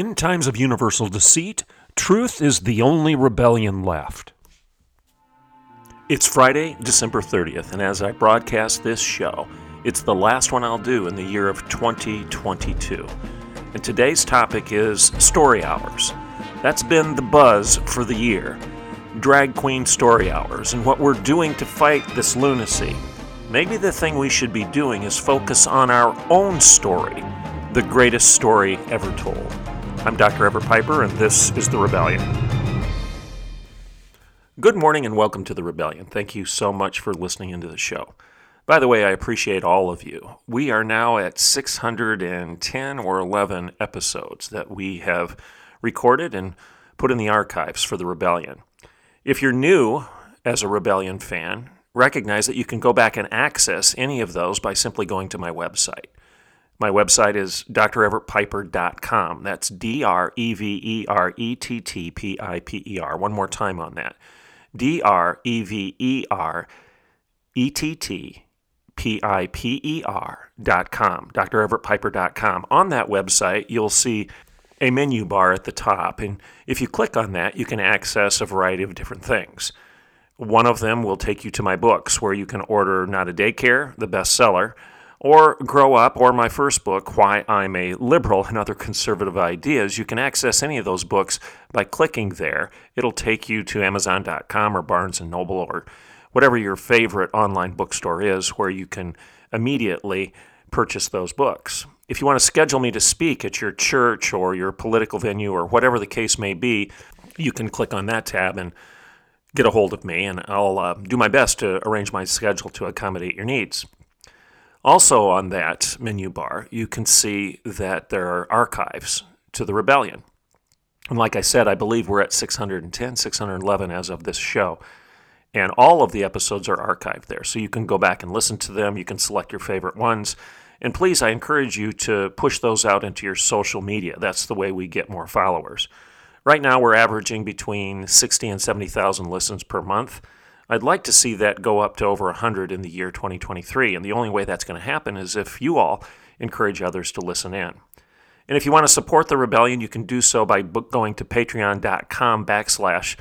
In times of universal deceit, truth is the only rebellion left. It's Friday, December 30th, and as I broadcast this show, it's the last one I'll do in the year of 2022. And today's topic is story hours. That's been the buzz for the year. Drag queen story hours and what we're doing to fight this lunacy. Maybe the thing we should be doing is focus on our own story, the greatest story ever told. I'm Dr. Everett Piper, and this is The Rebellion. Good morning and welcome to The Rebellion. Thank you so much for listening into the show. By the way, I appreciate all of you. We are now at 610 or 11 episodes that we have recorded and put in the archives for The Rebellion. If you're new as a Rebellion fan, recognize that you can go back and access any of those by simply going to my website. My website is dreverettpiper.com. That's D R E V E R E T T P I P E R. One more time on that. D R E V E R E T T P I P E R dot com, dreverettpiper.com. On that website, you'll see a menu bar at the top. And if you click on that, you can access a variety of different things. One of them will take you to my books, where you can order Not a Daycare, the bestseller, or Grow Up, or my first book, Why I'm a Liberal and Other Conservative Ideas. You can access any of those books by clicking there. It'll take you to Amazon.com or Barnes & Noble or whatever your favorite online bookstore is, where you can immediately purchase those books. If you want to schedule me to speak at your church or your political venue or whatever the case may be, you can click on that tab and get a hold of me, and I'll uh, do my best to arrange my schedule to accommodate your needs. Also, on that menu bar, you can see that there are archives to the rebellion. And like I said, I believe we're at 610, 611 as of this show. And all of the episodes are archived there. So you can go back and listen to them. You can select your favorite ones. And please, I encourage you to push those out into your social media. That's the way we get more followers. Right now, we're averaging between 60 and 70,000 listens per month. I'd like to see that go up to over 100 in the year 2023. And the only way that's going to happen is if you all encourage others to listen in. And if you want to support the rebellion, you can do so by going to patreon.com backslash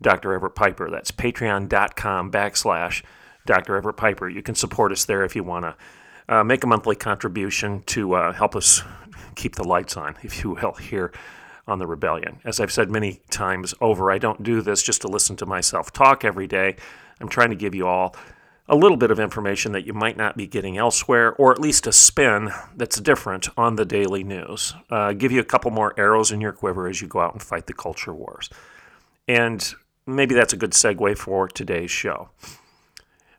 Dr. Everett Piper. That's patreon.com backslash Dr. Everett Piper. You can support us there if you want to uh, make a monthly contribution to uh, help us keep the lights on, if you will, here on the rebellion. As I've said many times over, I don't do this just to listen to myself talk every day. I'm trying to give you all a little bit of information that you might not be getting elsewhere, or at least a spin that's different on the daily news. Uh, give you a couple more arrows in your quiver as you go out and fight the culture wars. And maybe that's a good segue for today's show.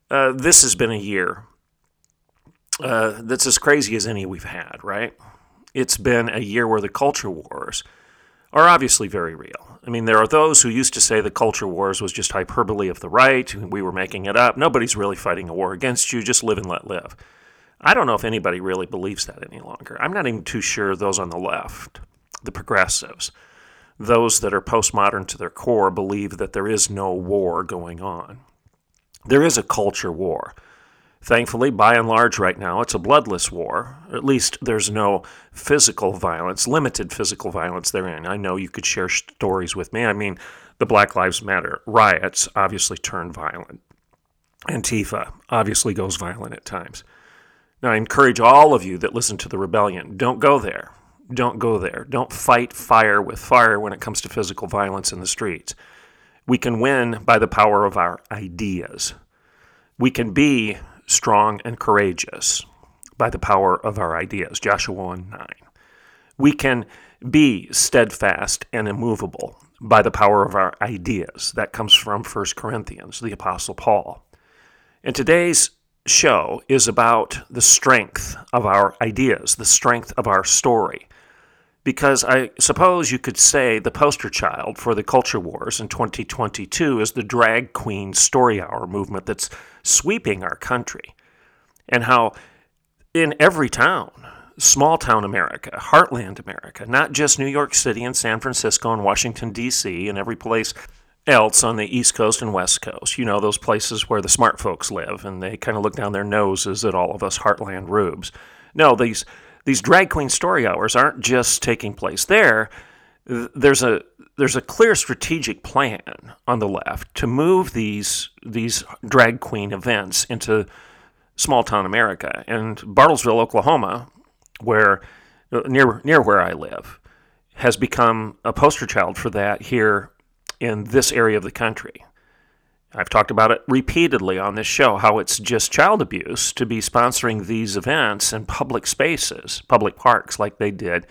Uh, this has been a year uh, that's as crazy as any we've had, right? It's been a year where the culture wars are obviously very real. I mean, there are those who used to say the culture wars was just hyperbole of the right, we were making it up. Nobody's really fighting a war against you, just live and let live. I don't know if anybody really believes that any longer. I'm not even too sure those on the left, the progressives, those that are postmodern to their core, believe that there is no war going on. There is a culture war. Thankfully, by and large, right now, it's a bloodless war. At least there's no physical violence, limited physical violence therein. I know you could share stories with me. I mean, the Black Lives Matter riots obviously turn violent. Antifa obviously goes violent at times. Now, I encourage all of you that listen to the rebellion don't go there. Don't go there. Don't fight fire with fire when it comes to physical violence in the streets. We can win by the power of our ideas. We can be strong and courageous by the power of our ideas. Joshua 1 9. We can be steadfast and immovable by the power of our ideas. That comes from 1 Corinthians, the Apostle Paul. And today's show is about the strength of our ideas, the strength of our story. Because I suppose you could say the poster child for the culture wars in 2022 is the drag queen story hour movement that's sweeping our country. And how in every town, small town America, heartland America, not just New York City and San Francisco and Washington, D.C., and every place else on the East Coast and West Coast, you know, those places where the smart folks live and they kind of look down their noses at all of us heartland rubes. No, these these drag queen story hours aren't just taking place there. There's a there's a clear strategic plan on the left to move these these drag queen events into small town America and Bartlesville, Oklahoma, where uh, near near where I live, has become a poster child for that here in this area of the country. I've talked about it repeatedly on this show how it's just child abuse to be sponsoring these events in public spaces, public parks, like they did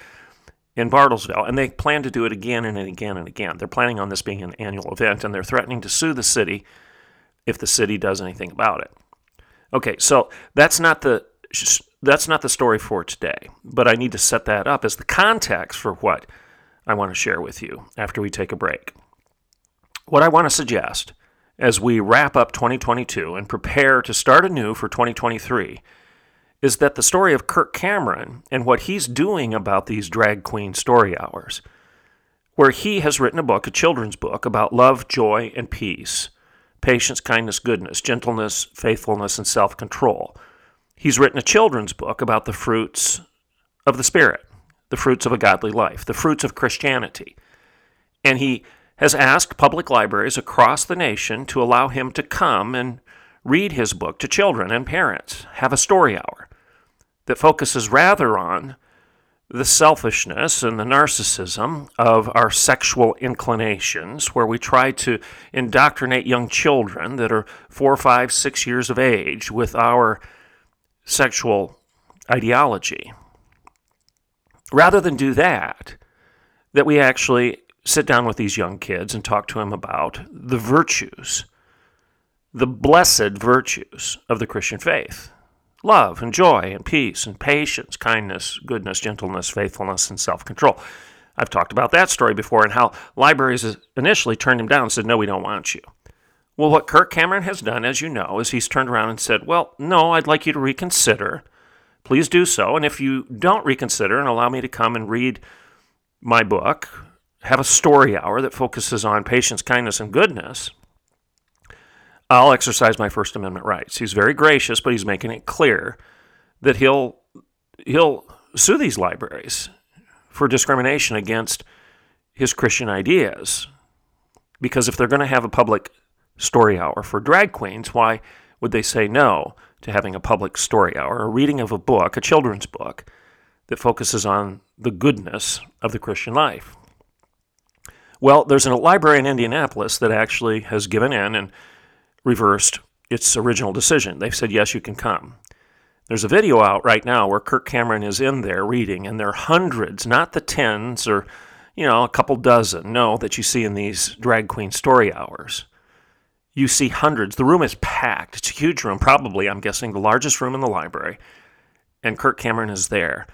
in Bartlesville. And they plan to do it again and again and again. They're planning on this being an annual event, and they're threatening to sue the city if the city does anything about it. Okay, so that's not the that's not the story for today, but I need to set that up as the context for what I want to share with you after we take a break. What I want to suggest as we wrap up 2022 and prepare to start anew for 2023 is that the story of Kirk Cameron and what he's doing about these drag queen story hours, where he has written a book, a children's book, about love, joy, and peace, patience, kindness, goodness, gentleness, faithfulness, and self control. He's written a children's book about the fruits of the Spirit, the fruits of a godly life, the fruits of Christianity. And he has asked public libraries across the nation to allow him to come and read his book to children and parents, have a story hour that focuses rather on the selfishness and the narcissism of our sexual inclinations, where we try to indoctrinate young children that are four, five, six years of age with our sexual ideology. Rather than do that, that we actually sit down with these young kids and talk to them about the virtues, the blessed virtues of the Christian faith love and joy and peace and patience, kindness, goodness, gentleness, faithfulness, and self control. I've talked about that story before and how libraries initially turned him down and said, No, we don't want you. Well, what Kirk Cameron has done, as you know, is he's turned around and said, Well, no, I'd like you to reconsider. Please do so. And if you don't reconsider and allow me to come and read my book, have a story hour that focuses on patience, kindness, and goodness, I'll exercise my First Amendment rights. He's very gracious, but he's making it clear that he'll he'll sue these libraries for discrimination against his Christian ideas. Because if they're going to have a public story hour for drag queens, why would they say no to having a public story hour, a reading of a book, a children's book, that focuses on the goodness of the Christian life? Well, there's a library in Indianapolis that actually has given in and reversed its original decision. They've said, yes, you can come. There's a video out right now where Kirk Cameron is in there reading, and there are hundreds, not the tens or, you know, a couple dozen, no, that you see in these drag queen story hours. You see hundreds. The room is packed. It's a huge room, probably, I'm guessing, the largest room in the library. And Kirk Cameron is there.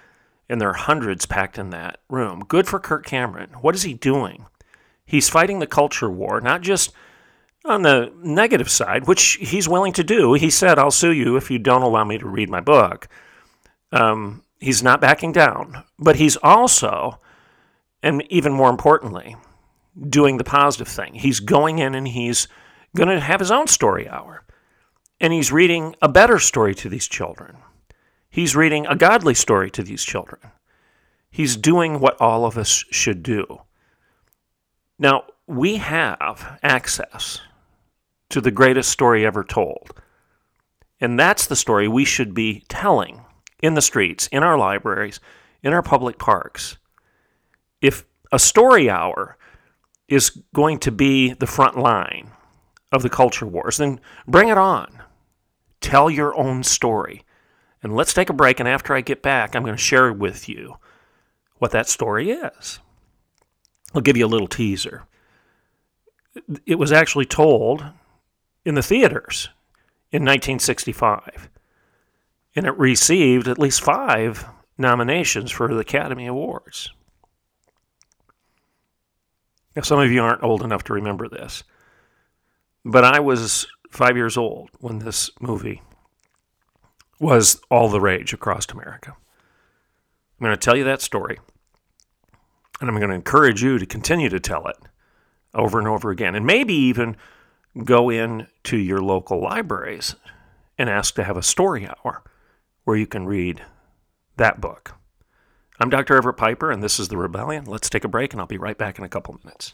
And there are hundreds packed in that room. Good for Kirk Cameron. What is he doing? He's fighting the culture war, not just on the negative side, which he's willing to do. He said, I'll sue you if you don't allow me to read my book. Um, he's not backing down, but he's also, and even more importantly, doing the positive thing. He's going in and he's going to have his own story hour. And he's reading a better story to these children. He's reading a godly story to these children. He's doing what all of us should do. Now, we have access to the greatest story ever told. And that's the story we should be telling in the streets, in our libraries, in our public parks. If a story hour is going to be the front line of the culture wars, then bring it on. Tell your own story. And let's take a break. And after I get back, I'm going to share with you what that story is. I'll give you a little teaser. It was actually told in the theaters in 1965, and it received at least five nominations for the Academy Awards. Now, some of you aren't old enough to remember this, but I was five years old when this movie was all the rage across America. I'm going to tell you that story, and I'm going to encourage you to continue to tell it over and over again, and maybe even go in to your local libraries and ask to have a story hour where you can read that book. I'm Dr. Everett Piper, and this is The Rebellion. Let's take a break, and I'll be right back in a couple minutes.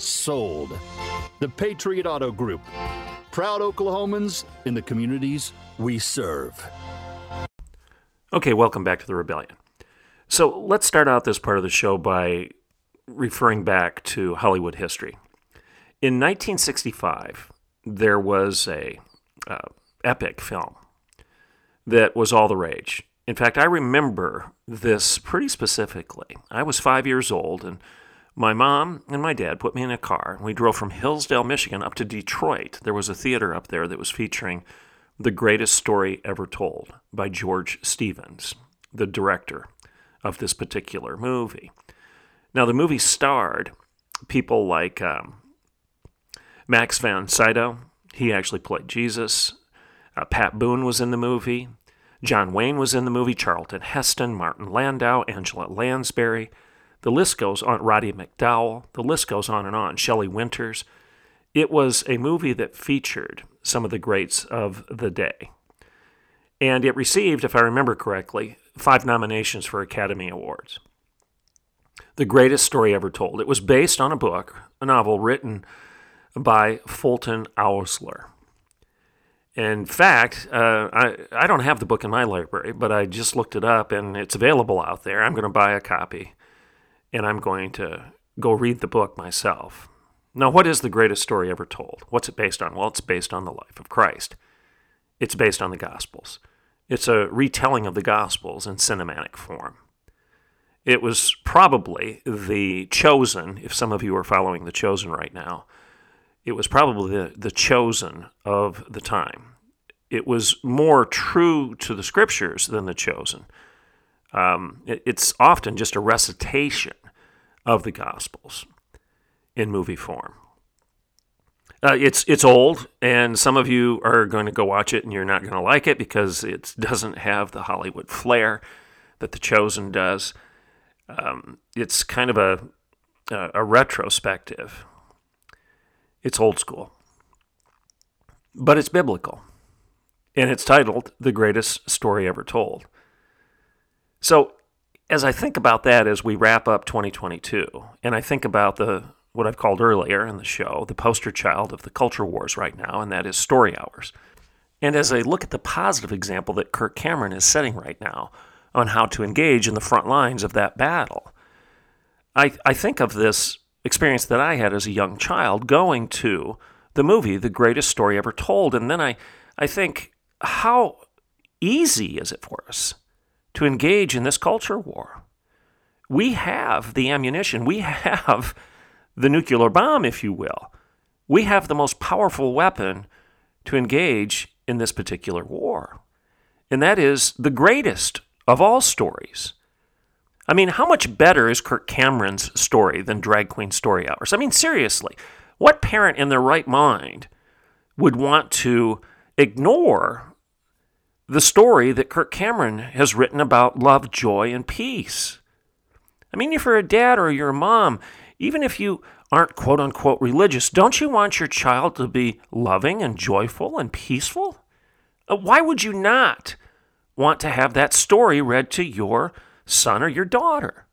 Sold. The Patriot Auto Group. Proud Oklahomans in the communities we serve. Okay, welcome back to the Rebellion. So let's start out this part of the show by referring back to Hollywood history. In 1965, there was a uh, epic film that was all the rage. In fact, I remember this pretty specifically. I was five years old, and my mom and my dad put me in a car, and we drove from Hillsdale, Michigan, up to Detroit. There was a theater up there that was featuring the Greatest Story Ever Told by George Stevens, the director of this particular movie. Now, the movie starred people like um, Max von Sydow, he actually played Jesus. Uh, Pat Boone was in the movie. John Wayne was in the movie. Charlton Heston, Martin Landau, Angela Lansbury. The list goes on. Roddy McDowall. The list goes on and on. Shelley Winters. It was a movie that featured some of the greats of the day. And it received, if I remember correctly, five nominations for Academy Awards. The greatest story ever told. It was based on a book, a novel written by Fulton Oursler. In fact, uh, I, I don't have the book in my library, but I just looked it up and it's available out there. I'm going to buy a copy and I'm going to go read the book myself. Now, what is the greatest story ever told? What's it based on? Well, it's based on the life of Christ. It's based on the Gospels. It's a retelling of the Gospels in cinematic form. It was probably the chosen, if some of you are following the chosen right now, it was probably the, the chosen of the time. It was more true to the scriptures than the chosen. Um, it, it's often just a recitation of the Gospels in movie form. Uh, it's it's old, and some of you are going to go watch it, and you're not going to like it because it doesn't have the Hollywood flair that The Chosen does. Um, it's kind of a, a a retrospective. It's old school, but it's biblical, and it's titled "The Greatest Story Ever Told." So, as I think about that as we wrap up 2022, and I think about the what I've called earlier in the show the poster child of the culture wars right now, and that is story hours. And as I look at the positive example that Kirk Cameron is setting right now on how to engage in the front lines of that battle, I, I think of this experience that I had as a young child going to the movie, The Greatest Story Ever Told. And then I, I think, how easy is it for us to engage in this culture war? We have the ammunition, we have the nuclear bomb, if you will. We have the most powerful weapon to engage in this particular war. And that is the greatest of all stories. I mean, how much better is Kirk Cameron's story than Drag Queen Story Hours? I mean, seriously, what parent in their right mind would want to ignore the story that Kirk Cameron has written about love, joy, and peace? I mean, if you're a dad or you're a mom, even if you aren't quote unquote religious, don't you want your child to be loving and joyful and peaceful? Uh, why would you not want to have that story read to your son or your daughter?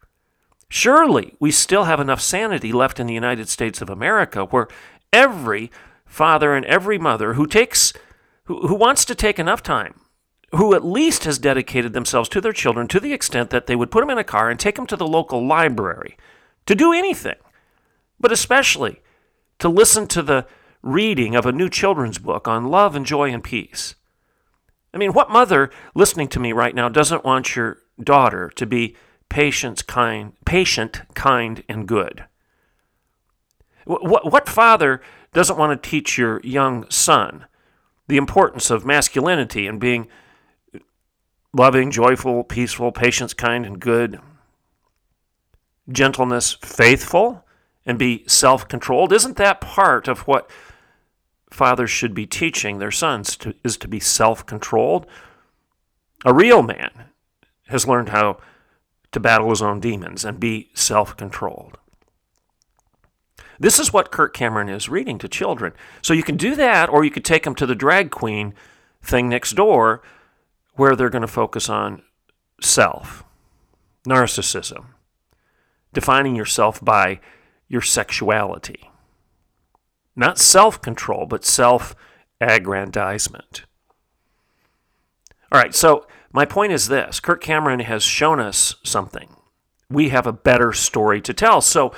Surely we still have enough sanity left in the United States of America where every father and every mother who takes who, who wants to take enough time who at least has dedicated themselves to their children to the extent that they would put them in a car and take them to the local library to do anything, but especially to listen to the reading of a new children's book on love and joy and peace. I mean, what mother listening to me right now doesn't want your daughter to be patient, kind, patient, kind, and good? What, what father doesn't want to teach your young son the importance of masculinity and being loving, joyful, peaceful, patience, kind, and good, gentleness, faithful, and be self controlled? Isn't that part of what fathers should be teaching their sons to, is to be self controlled? A real man has learned how to battle his own demons and be self controlled. This is what Kirk Cameron is reading to children. So you can do that, or you could take them to the drag queen thing next door where they're going to focus on self, narcissism, defining yourself by your sexuality. Not self control, but self aggrandizement. All right, so my point is this Kirk Cameron has shown us something. We have a better story to tell, so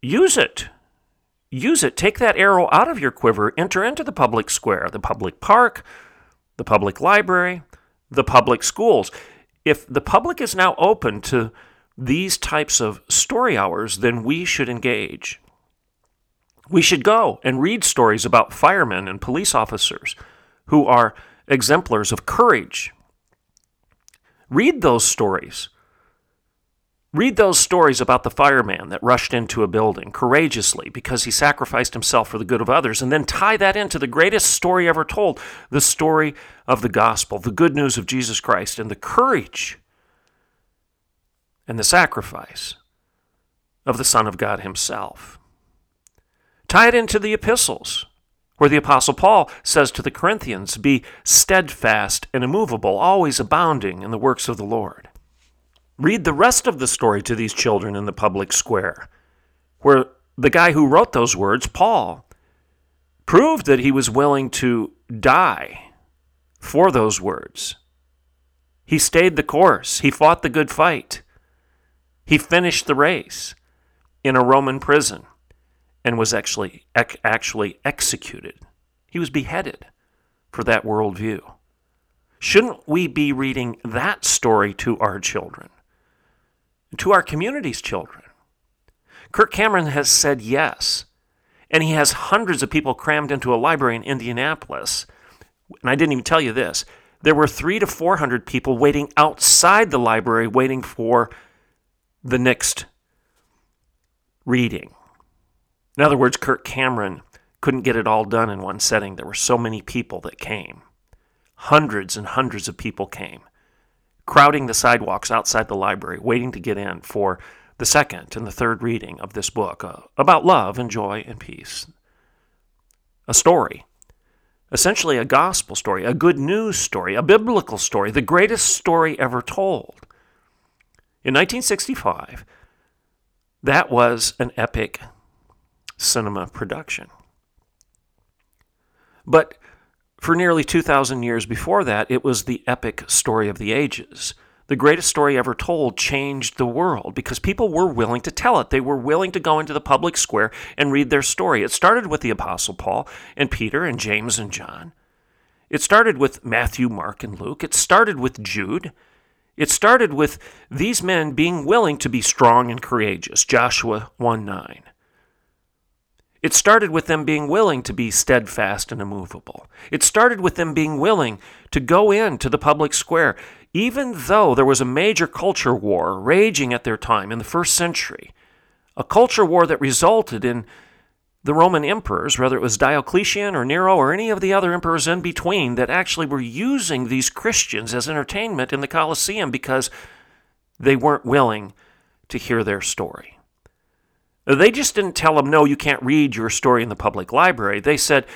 use it. Use it. Take that arrow out of your quiver, enter into the public square, the public park, the public library, the public schools. If the public is now open to these types of story hours, then we should engage. We should go and read stories about firemen and police officers who are exemplars of courage. Read those stories. Read those stories about the fireman that rushed into a building courageously because he sacrificed himself for the good of others, and then tie that into the greatest story ever told the story of the gospel, the good news of Jesus Christ, and the courage and the sacrifice of the Son of God Himself. Tie it into the epistles, where the Apostle Paul says to the Corinthians, Be steadfast and immovable, always abounding in the works of the Lord. Read the rest of the story to these children in the public square, where the guy who wrote those words, Paul, proved that he was willing to die for those words. He stayed the course, he fought the good fight, he finished the race in a Roman prison and was actually, actually executed. He was beheaded for that worldview. Shouldn't we be reading that story to our children? To our community's children. Kirk Cameron has said yes, and he has hundreds of people crammed into a library in Indianapolis. And I didn't even tell you this. There were three to 400 people waiting outside the library, waiting for the next reading. In other words, Kirk Cameron couldn't get it all done in one setting. There were so many people that came. Hundreds and hundreds of people came crowding the sidewalks outside the library, waiting to get in for the second and the third reading of this book uh, about love and joy and peace. A story, essentially a gospel story, a good news story, a biblical story, the greatest story ever told. In 1965, that was an epic cinema production. But for nearly 2,000 years before that, it was the epic story of the ages. The greatest story ever told changed the world because people were willing to tell it. They were willing to go into the public square and read their story. It started with the Apostle Paul and Peter and James and John. It started with Matthew, Mark, and Luke. It started with Jude. It started with these men being willing to be strong and courageous. Joshua 1 9. It started with them being willing to be steadfast and immovable. It started with them being willing to go into the public square, even though there was a major culture war raging at their time in the first century. A culture war that resulted in the Roman emperors, whether it was Diocletian or Nero or any of the other emperors in between, that actually were using these Christians as entertainment in the Colosseum because they weren't willing to hear their story. They just didn't tell them, no, you can't read your story in the public library. They said,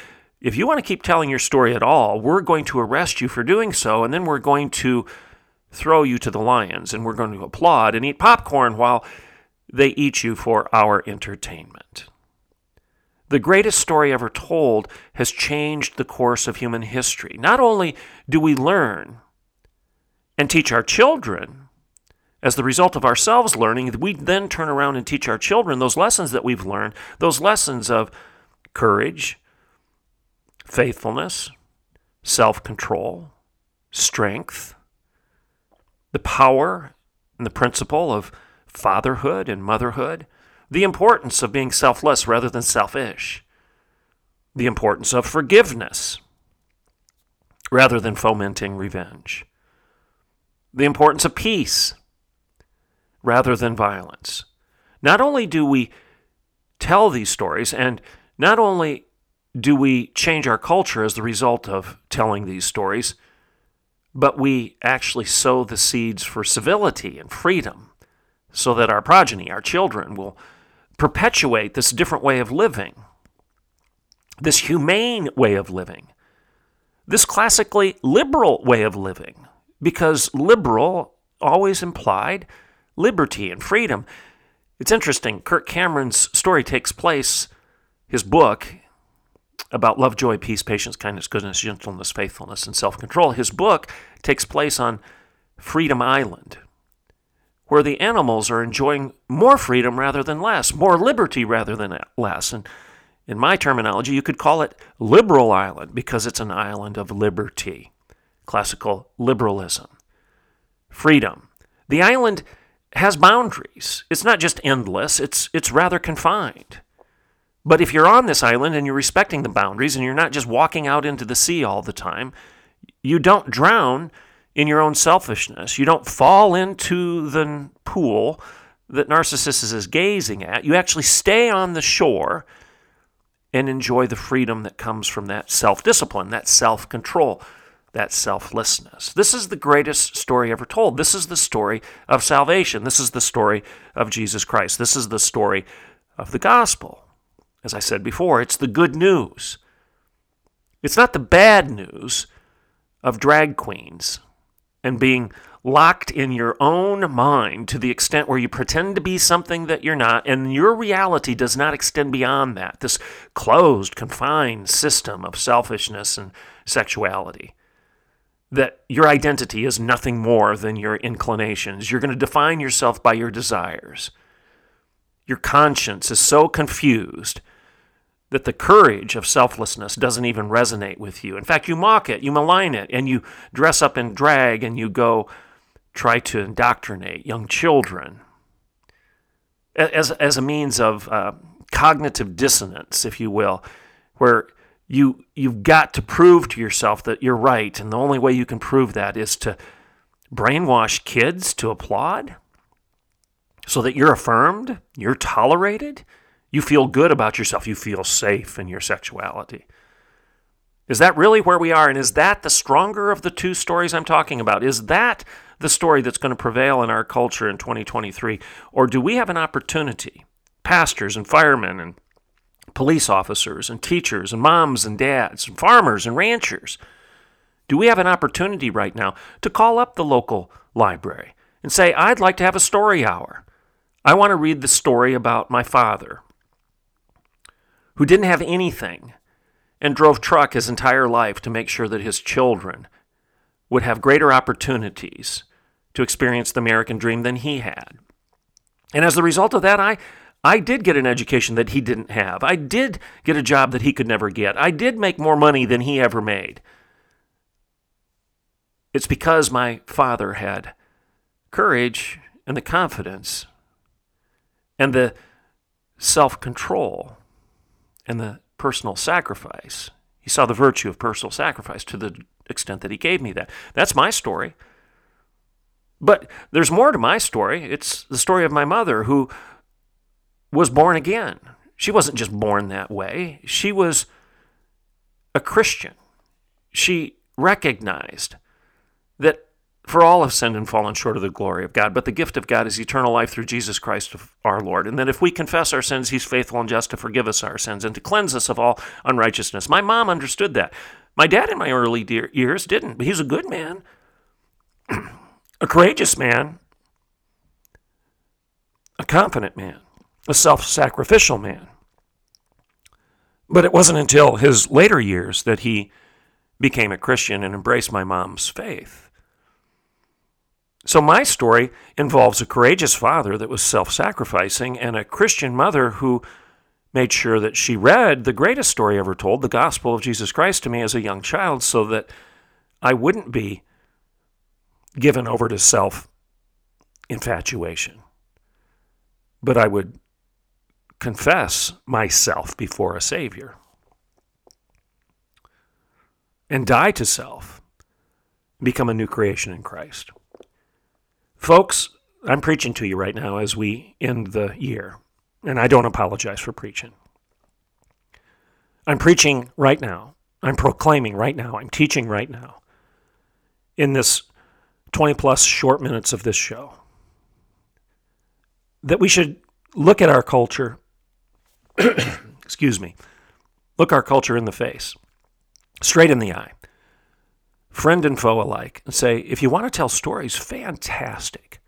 if you want to keep telling your story at all, we're going to arrest you for doing so, and then we're going to throw you to the lions, and we're going to applaud and eat popcorn while they eat you for our entertainment. The greatest story ever told has changed the course of human history. Not only do we learn and teach our children as the result of ourselves learning, we then turn around and teach our children those lessons that we've learned, those lessons of courage, faithfulness, self control, strength, the power and the principle of fatherhood and motherhood, the importance of being selfless rather than selfish, the importance of forgiveness rather than fomenting revenge, the importance of peace rather than violence. Not only do we tell these stories, and not only do we change our culture as the result of telling these stories, but we actually sow the seeds for civility and freedom so that our progeny, our children, will perpetuate this different way of living, this humane way of living, this classically liberal way of living, because liberal always implied liberty and freedom. It's interesting. Kirk Cameron's story takes place, his book about love, joy, peace, patience, kindness, goodness, gentleness, faithfulness, and self control, his book takes place on Freedom Island, where the animals are enjoying more freedom rather than less, more liberty rather than less. And in my terminology, you could call it Liberal Island because it's an island of liberty, classical liberalism, freedom. The island has boundaries. It's not just endless, it's, it's rather confined. But if you're on this island and you're respecting the boundaries and you're not just walking out into the sea all the time, you don't drown in your own selfishness. You don't fall into the pool that Narcissus is gazing at. You actually stay on the shore and enjoy the freedom that comes from that self discipline, that self control that selflessness. This is the greatest story ever told. This is the story of salvation. This is the story of Jesus Christ. This is the story of the gospel. As I said before, it's the good news. It's not the bad news of drag queens and being locked in your own mind to the extent where you pretend to be something that you're not, and your reality does not extend beyond that. This closed, confined system of selfishness and sexuality that your identity is nothing more than your inclinations. You're going to define yourself by your desires. Your conscience is so confused that the courage of selflessness doesn't even resonate with you. In fact, you mock it, you malign it, and you dress up in drag and you go try to indoctrinate young children as, as a means of uh, cognitive dissonance, if you will, where you you've got to prove to yourself that you're right and the only way you can prove that is to brainwash kids to applaud so that you're affirmed you're tolerated you feel good about yourself you feel safe in your sexuality. Is that really where we are and is that the stronger of the two stories i'm talking about? Is that the story that's going to prevail in our culture in 2023 or do we have an opportunity pastors and firemen and police officers and teachers and moms and dads and farmers and ranchers? Do we have an opportunity right now to call up the local library and say, I'd like to have a story hour? I want to read the story about my father who didn't have anything and drove truck his entire life to make sure that his children would have greater opportunities to experience the American dream than he had. And as a result of that, I, I did get an education that he didn't have. I did get a job that he could never get. I did make more money than he ever made. It's because my father had courage and the confidence and the self control and the personal sacrifice. He saw the virtue of personal sacrifice to the extent that he gave me that. That's my story. But there's more to my story. It's the story of my mother who was born again. She wasn't just born that way, she was a Christian. She recognized that for all have sinned and fallen short of the glory of God, but the gift of God is eternal life through Jesus Christ our Lord. And that if we confess our sins, He's faithful and just to forgive us our sins and to cleanse us of all unrighteousness. My mom understood that. My dad in my early years didn't, but he's a good man, a courageous man, a confident man, a self sacrificial man. But it wasn't until his later years that he became a Christian and embraced my mom's faith. So, my story involves a courageous father that was self sacrificing and a Christian mother who made sure that she read the greatest story ever told, the gospel of Jesus Christ, to me as a young child so that I wouldn't be given over to self infatuation, but I would confess myself before a Savior and die to self, become a new creation in Christ. Folks, I'm preaching to you right now as we end the year, and I don't apologize for preaching. I'm preaching right now. I'm proclaiming right now. I'm teaching right now in this 20 plus short minutes of this show that we should look at our culture, excuse me, look our culture in the face. Straight in the eye, friend and foe alike, and say, if you want to tell stories, fantastic.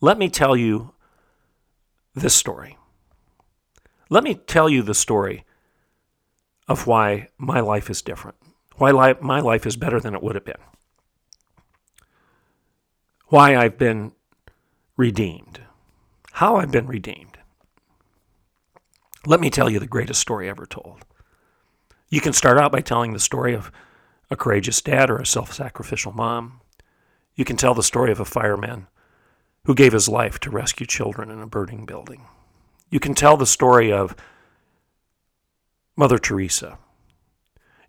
Let me tell you this story. Let me tell you the story of why my life is different, why li- my life is better than it would have been, why I've been redeemed, how I've been redeemed. Let me tell you the greatest story ever told. You can start out by telling the story of a courageous dad or a self sacrificial mom. You can tell the story of a fireman who gave his life to rescue children in a burning building. You can tell the story of Mother Teresa.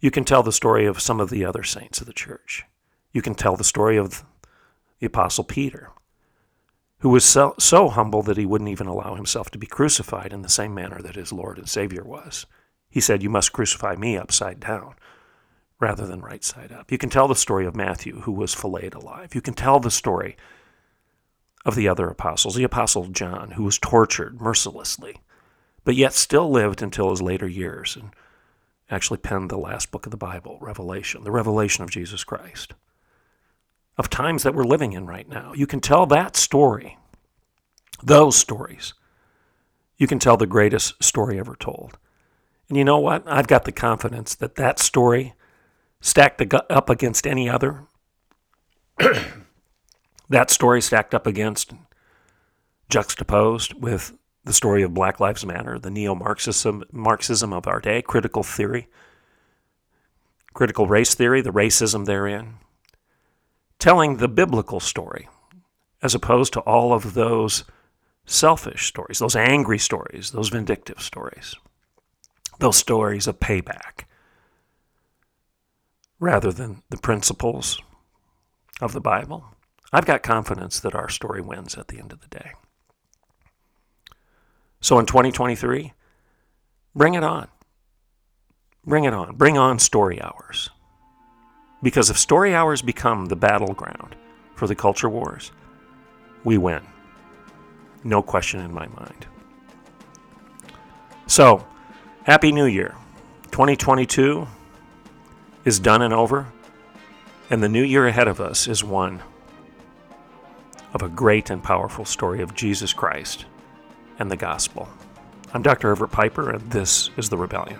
You can tell the story of some of the other saints of the church. You can tell the story of the Apostle Peter, who was so, so humble that he wouldn't even allow himself to be crucified in the same manner that his Lord and Savior was. He said, You must crucify me upside down rather than right side up. You can tell the story of Matthew, who was filleted alive. You can tell the story of the other apostles, the apostle John, who was tortured mercilessly, but yet still lived until his later years and actually penned the last book of the Bible, Revelation, the revelation of Jesus Christ, of times that we're living in right now. You can tell that story, those stories. You can tell the greatest story ever told. And you know what? I've got the confidence that that story, stacked up against any other, that story stacked up against, juxtaposed with the story of Black Lives Matter, the neo Marxism Marxism of our day, critical theory, critical race theory, the racism therein, telling the biblical story, as opposed to all of those selfish stories, those angry stories, those vindictive stories those stories of payback rather than the principles of the Bible. I've got confidence that our story wins at the end of the day. So in 2023, bring it on. Bring it on. Bring on story hours. Because if story hours become the battleground for the culture wars, we win. No question in my mind. So, Happy New Year. 2022 is done and over, and the new year ahead of us is one of a great and powerful story of Jesus Christ and the gospel. I'm Dr. Everett Piper, and this is The Rebellion.